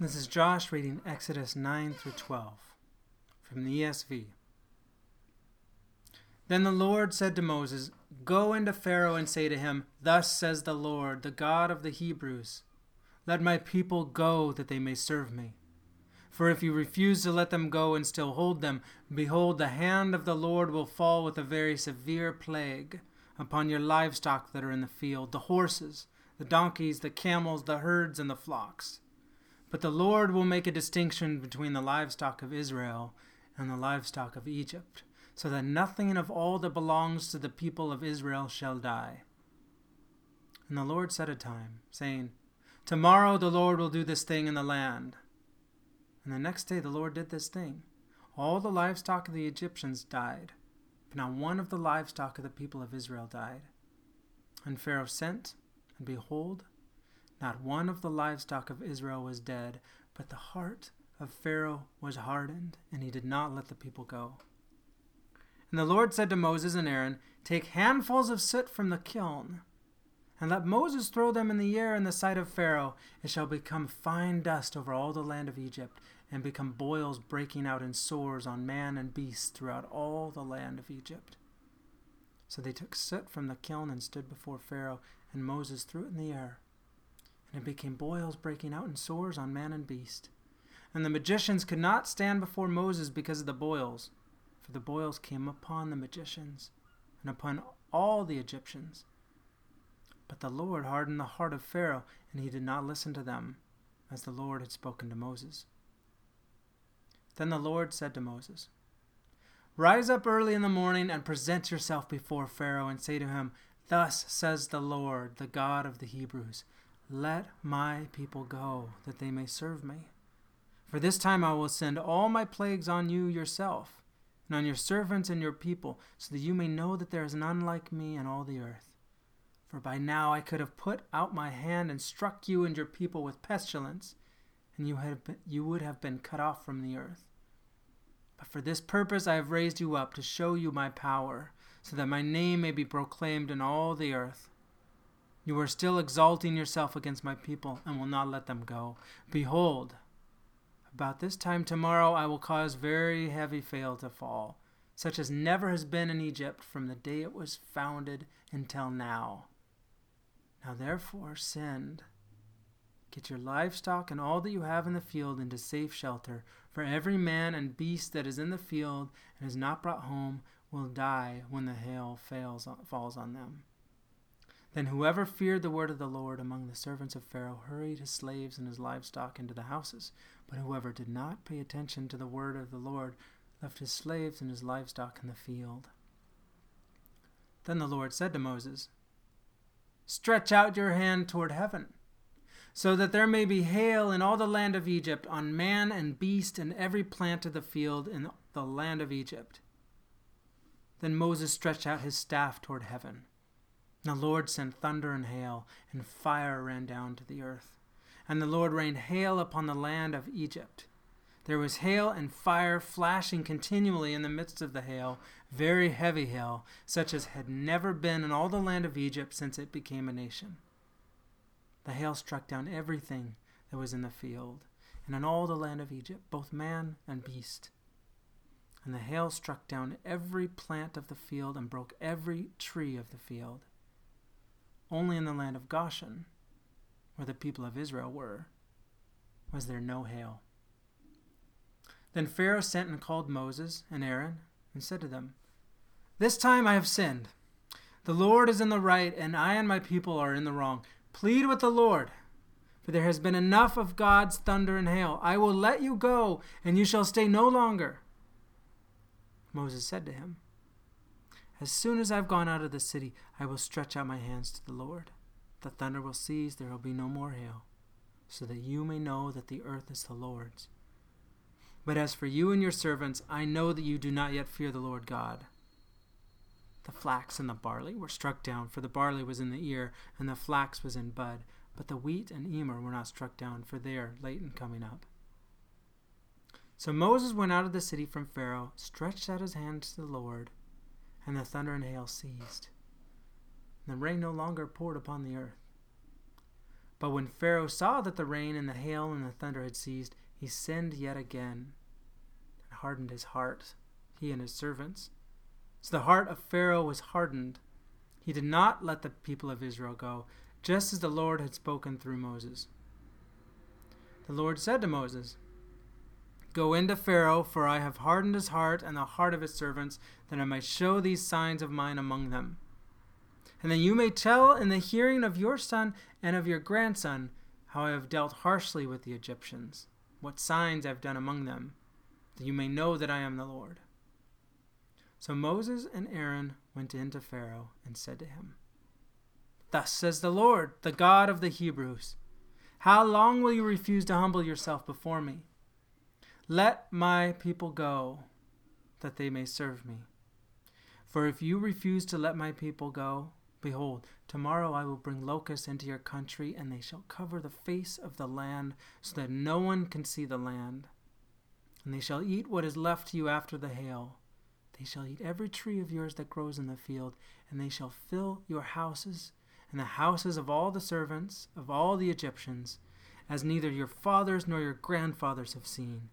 This is Josh reading Exodus 9 through 12 from the ESV. Then the Lord said to Moses, Go into Pharaoh and say to him, Thus says the Lord, the God of the Hebrews, Let my people go that they may serve me. For if you refuse to let them go and still hold them, behold, the hand of the Lord will fall with a very severe plague upon your livestock that are in the field, the horses, the donkeys, the camels, the herds, and the flocks. But the Lord will make a distinction between the livestock of Israel and the livestock of Egypt, so that nothing of all that belongs to the people of Israel shall die. And the Lord set a time, saying, Tomorrow the Lord will do this thing in the land. And the next day the Lord did this thing. All the livestock of the Egyptians died, but not one of the livestock of the people of Israel died. And Pharaoh sent, and behold, not one of the livestock of Israel was dead, but the heart of Pharaoh was hardened, and he did not let the people go. And the Lord said to Moses and Aaron, Take handfuls of soot from the kiln, and let Moses throw them in the air in the sight of Pharaoh. It shall become fine dust over all the land of Egypt, and become boils breaking out in sores on man and beast throughout all the land of Egypt. So they took soot from the kiln and stood before Pharaoh, and Moses threw it in the air and it became boils breaking out in sores on man and beast. And the magicians could not stand before Moses because of the boils, for the boils came upon the magicians and upon all the Egyptians. But the Lord hardened the heart of Pharaoh, and he did not listen to them, as the Lord had spoken to Moses. Then the Lord said to Moses, Rise up early in the morning and present yourself before Pharaoh, and say to him, Thus says the Lord, the God of the Hebrews let my people go, that they may serve me. For this time I will send all my plagues on you yourself, and on your servants and your people, so that you may know that there is none like me in all the earth. For by now I could have put out my hand and struck you and your people with pestilence, and you, had been, you would have been cut off from the earth. But for this purpose I have raised you up, to show you my power, so that my name may be proclaimed in all the earth. You are still exalting yourself against my people and will not let them go. Behold, about this time tomorrow I will cause very heavy hail to fall, such as never has been in Egypt from the day it was founded until now. Now therefore send. Get your livestock and all that you have in the field into safe shelter, for every man and beast that is in the field and is not brought home will die when the hail fails, falls on them. Then whoever feared the word of the Lord among the servants of Pharaoh hurried his slaves and his livestock into the houses. But whoever did not pay attention to the word of the Lord left his slaves and his livestock in the field. Then the Lord said to Moses, Stretch out your hand toward heaven, so that there may be hail in all the land of Egypt, on man and beast and every plant of the field in the land of Egypt. Then Moses stretched out his staff toward heaven the Lord sent thunder and hail, and fire ran down to the earth. And the Lord rained hail upon the land of Egypt. There was hail and fire flashing continually in the midst of the hail, very heavy hail, such as had never been in all the land of Egypt since it became a nation. The hail struck down everything that was in the field, and in all the land of Egypt, both man and beast. And the hail struck down every plant of the field and broke every tree of the field. Only in the land of Goshen, where the people of Israel were, was there no hail. Then Pharaoh sent and called Moses and Aaron and said to them, This time I have sinned. The Lord is in the right, and I and my people are in the wrong. Plead with the Lord, for there has been enough of God's thunder and hail. I will let you go, and you shall stay no longer. Moses said to him, as soon as I've gone out of the city, I will stretch out my hands to the Lord. The thunder will cease, there will be no more hail, so that you may know that the earth is the Lord's. But as for you and your servants, I know that you do not yet fear the Lord God. The flax and the barley were struck down, for the barley was in the ear, and the flax was in bud. But the wheat and emmer were not struck down, for they are late in coming up. So Moses went out of the city from Pharaoh, stretched out his hand to the Lord, and the thunder and hail ceased. The rain no longer poured upon the earth. But when Pharaoh saw that the rain and the hail and the thunder had ceased, he sinned yet again and hardened his heart, he and his servants. So the heart of Pharaoh was hardened. He did not let the people of Israel go, just as the Lord had spoken through Moses. The Lord said to Moses, Go into Pharaoh, for I have hardened his heart and the heart of his servants, that I might show these signs of mine among them. And that you may tell in the hearing of your son and of your grandson how I have dealt harshly with the Egyptians, what signs I have done among them, that you may know that I am the Lord. So Moses and Aaron went in to Pharaoh and said to him, Thus says the Lord, the God of the Hebrews, How long will you refuse to humble yourself before me? Let my people go, that they may serve me. For if you refuse to let my people go, behold, tomorrow I will bring locusts into your country, and they shall cover the face of the land, so that no one can see the land. And they shall eat what is left to you after the hail. They shall eat every tree of yours that grows in the field, and they shall fill your houses and the houses of all the servants of all the Egyptians, as neither your fathers nor your grandfathers have seen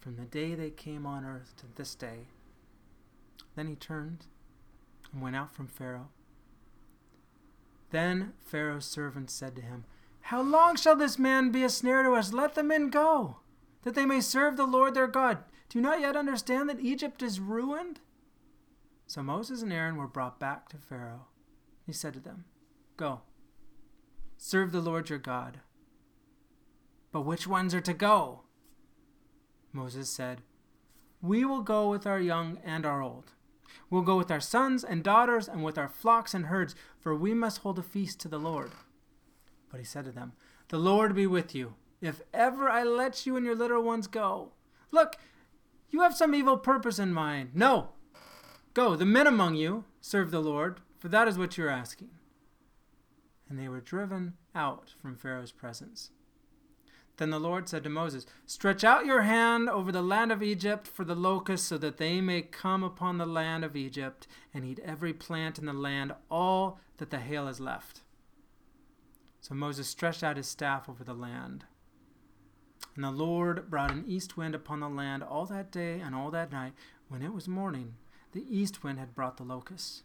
from the day they came on earth to this day. Then he turned and went out from Pharaoh. Then Pharaoh's servants said to him, How long shall this man be a snare to us? Let the men go, that they may serve the Lord their God. Do you not yet understand that Egypt is ruined? So Moses and Aaron were brought back to Pharaoh. He said to them, Go, serve the Lord your God. But which ones are to go? Moses said, We will go with our young and our old. We'll go with our sons and daughters and with our flocks and herds, for we must hold a feast to the Lord. But he said to them, The Lord be with you, if ever I let you and your little ones go. Look, you have some evil purpose in mind. No! Go, the men among you, serve the Lord, for that is what you are asking. And they were driven out from Pharaoh's presence. Then the Lord said to Moses, Stretch out your hand over the land of Egypt for the locusts, so that they may come upon the land of Egypt and eat every plant in the land, all that the hail has left. So Moses stretched out his staff over the land. And the Lord brought an east wind upon the land all that day and all that night. When it was morning, the east wind had brought the locusts.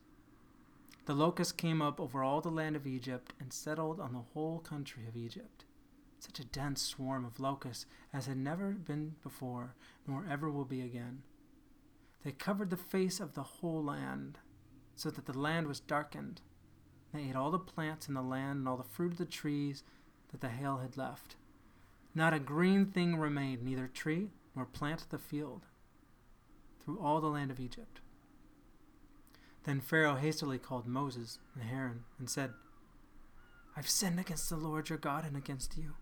The locusts came up over all the land of Egypt and settled on the whole country of Egypt such a dense swarm of locusts as had never been before, nor ever will be again. They covered the face of the whole land, so that the land was darkened. They ate all the plants in the land and all the fruit of the trees that the hail had left. Not a green thing remained, neither tree nor plant the field, through all the land of Egypt. Then Pharaoh hastily called Moses and Aaron and said, I've sinned against the Lord your God and against you.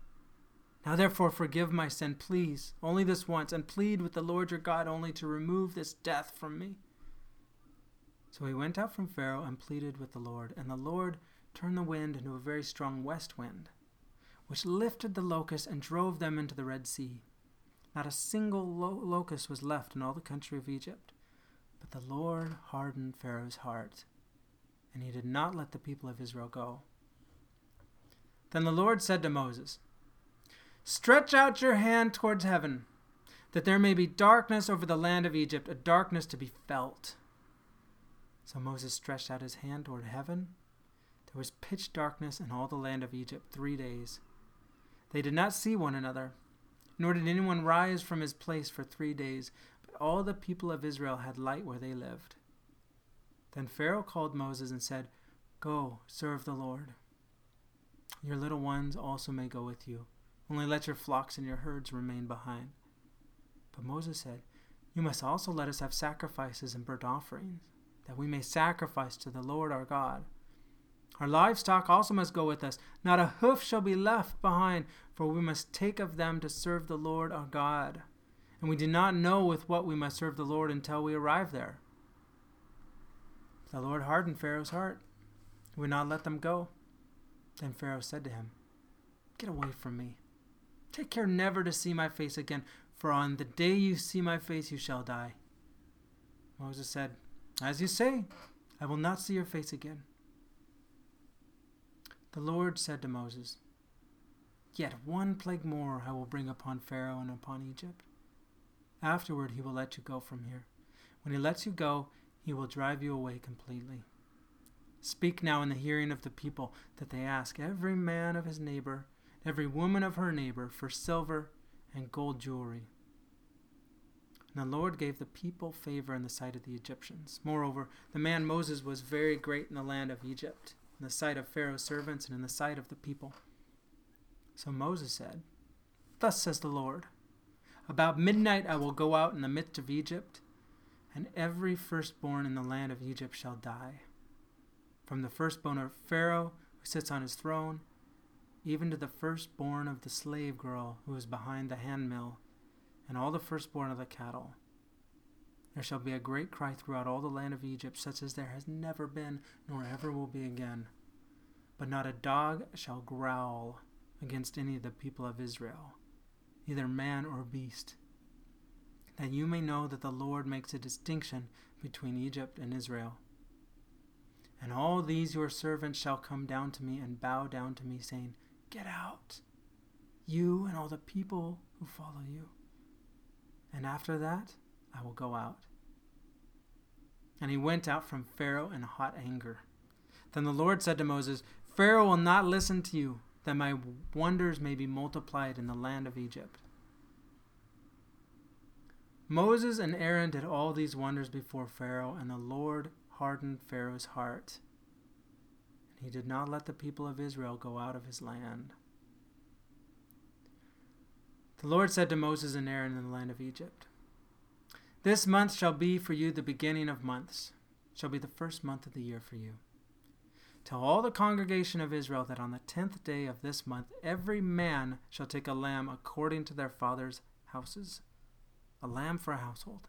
Now therefore forgive my sin, please, only this once, and plead with the Lord your God only to remove this death from me. So he went out from Pharaoh and pleaded with the Lord, and the Lord turned the wind into a very strong west wind, which lifted the locusts and drove them into the Red Sea. Not a single lo- locust was left in all the country of Egypt. But the Lord hardened Pharaoh's heart, and he did not let the people of Israel go. Then the Lord said to Moses, Stretch out your hand towards heaven, that there may be darkness over the land of Egypt, a darkness to be felt. So Moses stretched out his hand toward heaven. There was pitch darkness in all the land of Egypt three days. They did not see one another, nor did anyone rise from his place for three days, but all the people of Israel had light where they lived. Then Pharaoh called Moses and said, Go, serve the Lord. Your little ones also may go with you only let your flocks and your herds remain behind. But Moses said, You must also let us have sacrifices and burnt offerings, that we may sacrifice to the Lord our God. Our livestock also must go with us. Not a hoof shall be left behind, for we must take of them to serve the Lord our God. And we do not know with what we must serve the Lord until we arrive there. The Lord hardened Pharaoh's heart. He would not let them go. Then Pharaoh said to him, Get away from me. Take care never to see my face again, for on the day you see my face you shall die. Moses said, As you say, I will not see your face again. The Lord said to Moses, Yet one plague more I will bring upon Pharaoh and upon Egypt. Afterward he will let you go from here. When he lets you go, he will drive you away completely. Speak now in the hearing of the people that they ask every man of his neighbor, every woman of her neighbor, for silver and gold jewelry. And the Lord gave the people favor in the sight of the Egyptians. Moreover, the man Moses was very great in the land of Egypt, in the sight of Pharaoh's servants, and in the sight of the people. So Moses said, Thus says the Lord About midnight I will go out in the midst of Egypt, and every firstborn in the land of Egypt shall die from the firstborn of Pharaoh who sits on his throne, even to the firstborn of the slave girl who is behind the handmill, and all the firstborn of the cattle. There shall be a great cry throughout all the land of Egypt, such as there has never been, nor ever will be again. But not a dog shall growl against any of the people of Israel, either man or beast, that you may know that the Lord makes a distinction between Egypt and Israel. And all these your servants shall come down to me and bow down to me, saying, Get out, you and all the people who follow you. And after that, I will go out. And he went out from Pharaoh in hot anger. Then the Lord said to Moses, Pharaoh will not listen to you, that my wonders may be multiplied in the land of Egypt. Moses and Aaron did all these wonders before Pharaoh, and the Lord hardened Pharaoh's heart, he did not let the people of Israel go out of his land. The Lord said to Moses and Aaron in the land of Egypt, This month shall be for you the beginning of months, shall be the first month of the year for you. Tell all the congregation of Israel that on the tenth day of this month every man shall take a lamb according to their father's houses, a lamb for a household.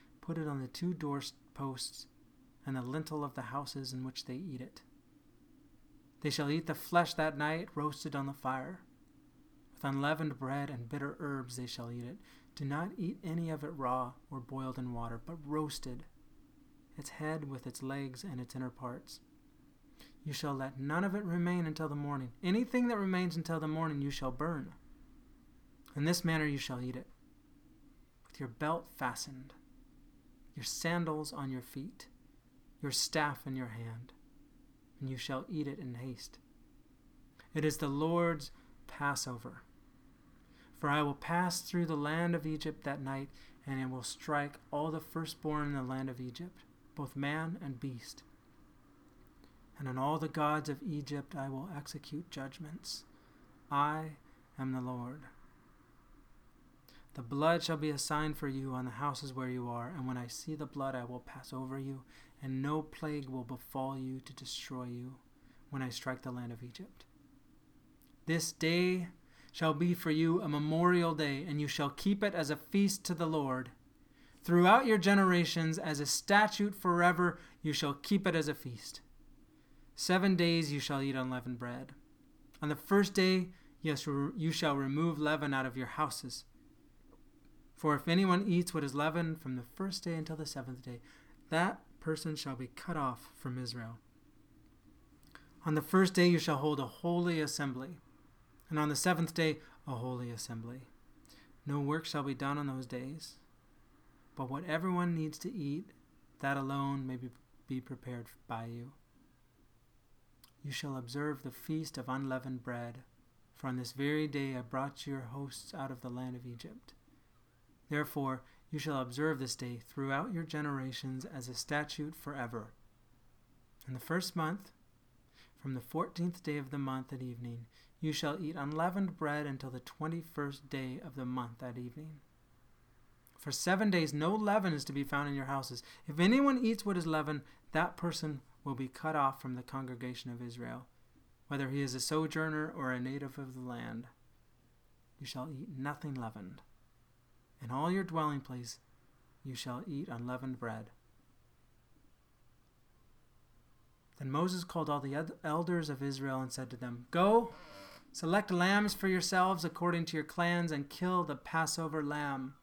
put it on the two doorposts and the lintel of the houses in which they eat it. They shall eat the flesh that night, roasted on the fire. With unleavened bread and bitter herbs they shall eat it. Do not eat any of it raw or boiled in water, but roasted, its head with its legs and its inner parts. You shall let none of it remain until the morning. Anything that remains until the morning you shall burn. In this manner you shall eat it, with your belt fastened your sandals on your feet, your staff in your hand, and you shall eat it in haste. It is the Lord's Passover. For I will pass through the land of Egypt that night, and I will strike all the firstborn in the land of Egypt, both man and beast. And on all the gods of Egypt I will execute judgments. I am the Lord. The blood shall be a sign for you on the houses where you are, and when I see the blood, I will pass over you, and no plague will befall you to destroy you when I strike the land of Egypt. This day shall be for you a memorial day, and you shall keep it as a feast to the Lord. Throughout your generations, as a statute forever, you shall keep it as a feast. Seven days you shall eat unleavened bread. On the first day, yes, you shall remove leaven out of your houses. For if anyone eats what is leavened from the first day until the seventh day, that person shall be cut off from Israel. On the first day you shall hold a holy assembly, and on the seventh day a holy assembly. No work shall be done on those days, but what everyone needs to eat, that alone may be, prepared by you. You shall observe the feast of unleavened bread, for on this very day I brought your hosts out of the land of Egypt. Therefore, you shall observe this day throughout your generations as a statute forever. In the first month, from the fourteenth day of the month at evening, you shall eat unleavened bread until the twenty first day of the month at evening. For seven days no leaven is to be found in your houses. If anyone eats what is leavened, that person will be cut off from the congregation of Israel, whether he is a sojourner or a native of the land. you shall eat nothing leavened. In all your dwelling place you shall eat unleavened bread. Then Moses called all the elders of Israel and said to them, Go, select lambs for yourselves according to your clans, and kill the Passover lamb.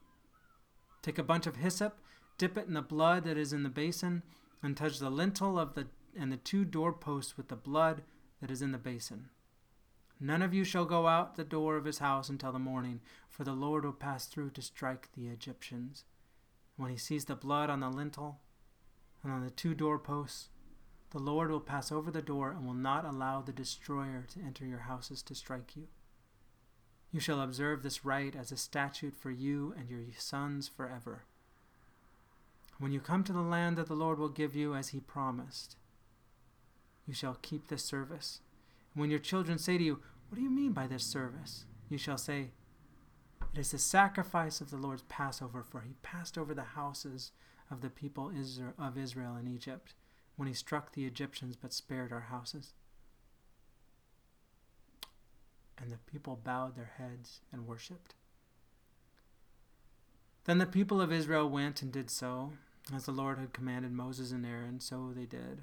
Take a bunch of hyssop, dip it in the blood that is in the basin, and touch the lintel of the and the two doorposts with the blood that is in the basin. None of you shall go out the door of his house until the morning, for the Lord will pass through to strike the Egyptians. When he sees the blood on the lintel and on the two doorposts, the Lord will pass over the door and will not allow the destroyer to enter your houses to strike you. You shall observe this rite as a statute for you and your sons forever. When you come to the land that the Lord will give you as he promised, you shall keep this service. When your children say to you, What do you mean by this service? you shall say, It is the sacrifice of the Lord's Passover, for he passed over the houses of the people of Israel in Egypt when he struck the Egyptians but spared our houses. And the people bowed their heads and worshipped. Then the people of Israel went and did so, as the Lord had commanded Moses and Aaron, so they did.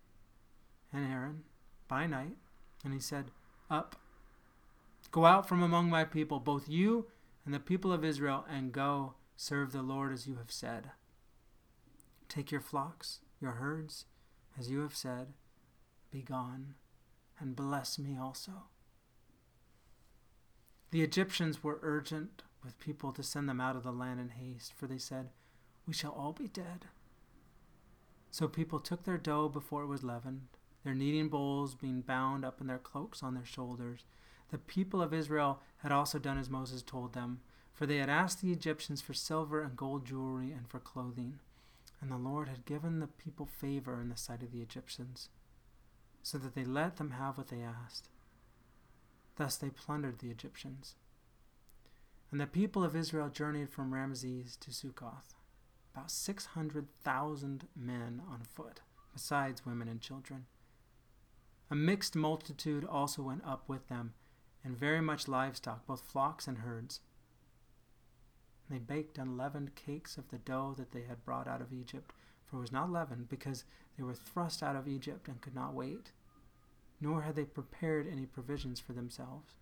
and Aaron by night, and he said, Up, go out from among my people, both you and the people of Israel, and go serve the Lord as you have said. Take your flocks, your herds, as you have said, be gone, and bless me also. The Egyptians were urgent with people to send them out of the land in haste, for they said, We shall all be dead. So people took their dough before it was leavened, their kneading bowls being bound up in their cloaks on their shoulders. The people of Israel had also done as Moses told them, for they had asked the Egyptians for silver and gold jewelry and for clothing. And the Lord had given the people favor in the sight of the Egyptians so that they let them have what they asked. Thus they plundered the Egyptians. And the people of Israel journeyed from Rameses to Succoth, about 600,000 men on foot, besides women and children. A mixed multitude also went up with them, and very much livestock, both flocks and herds. And they baked unleavened cakes of the dough that they had brought out of Egypt, for it was not leavened, because they were thrust out of Egypt and could not wait, nor had they prepared any provisions for themselves.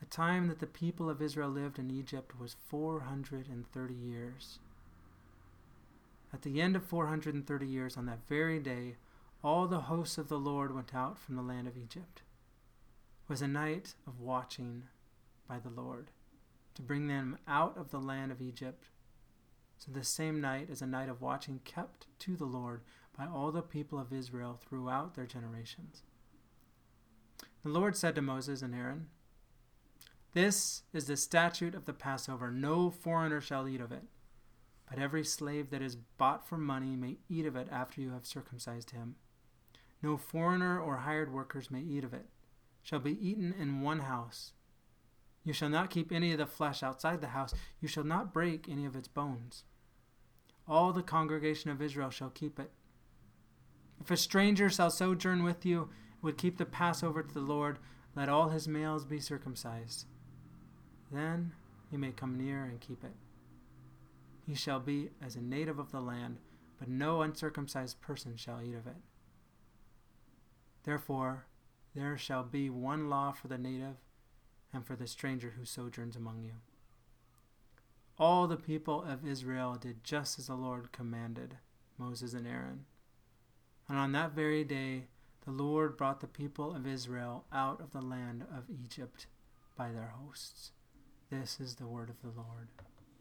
The time that the people of Israel lived in Egypt was 430 years. At the end of 430 years, on that very day, all the hosts of the Lord went out from the land of Egypt. Was a night of watching by the Lord to bring them out of the land of Egypt so this same night is a night of watching kept to the Lord by all the people of Israel throughout their generations. The Lord said to Moses and Aaron, This is the statute of the Passover. No foreigner shall eat of it, but every slave that is bought for money may eat of it after you have circumcised him. No foreigner or hired workers may eat of it. Shall be eaten in one house. You shall not keep any of the flesh outside the house. You shall not break any of its bones. All the congregation of Israel shall keep it. If a stranger shall sojourn with you, would keep the Passover to the Lord, let all his males be circumcised. Then he may come near and keep it. He shall be as a native of the land, but no uncircumcised person shall eat of it. Therefore, there shall be one law for the native and for the stranger who sojourns among you. All the people of Israel did just as the Lord commanded Moses and Aaron. And on that very day, the Lord brought the people of Israel out of the land of Egypt by their hosts. This is the word of the Lord.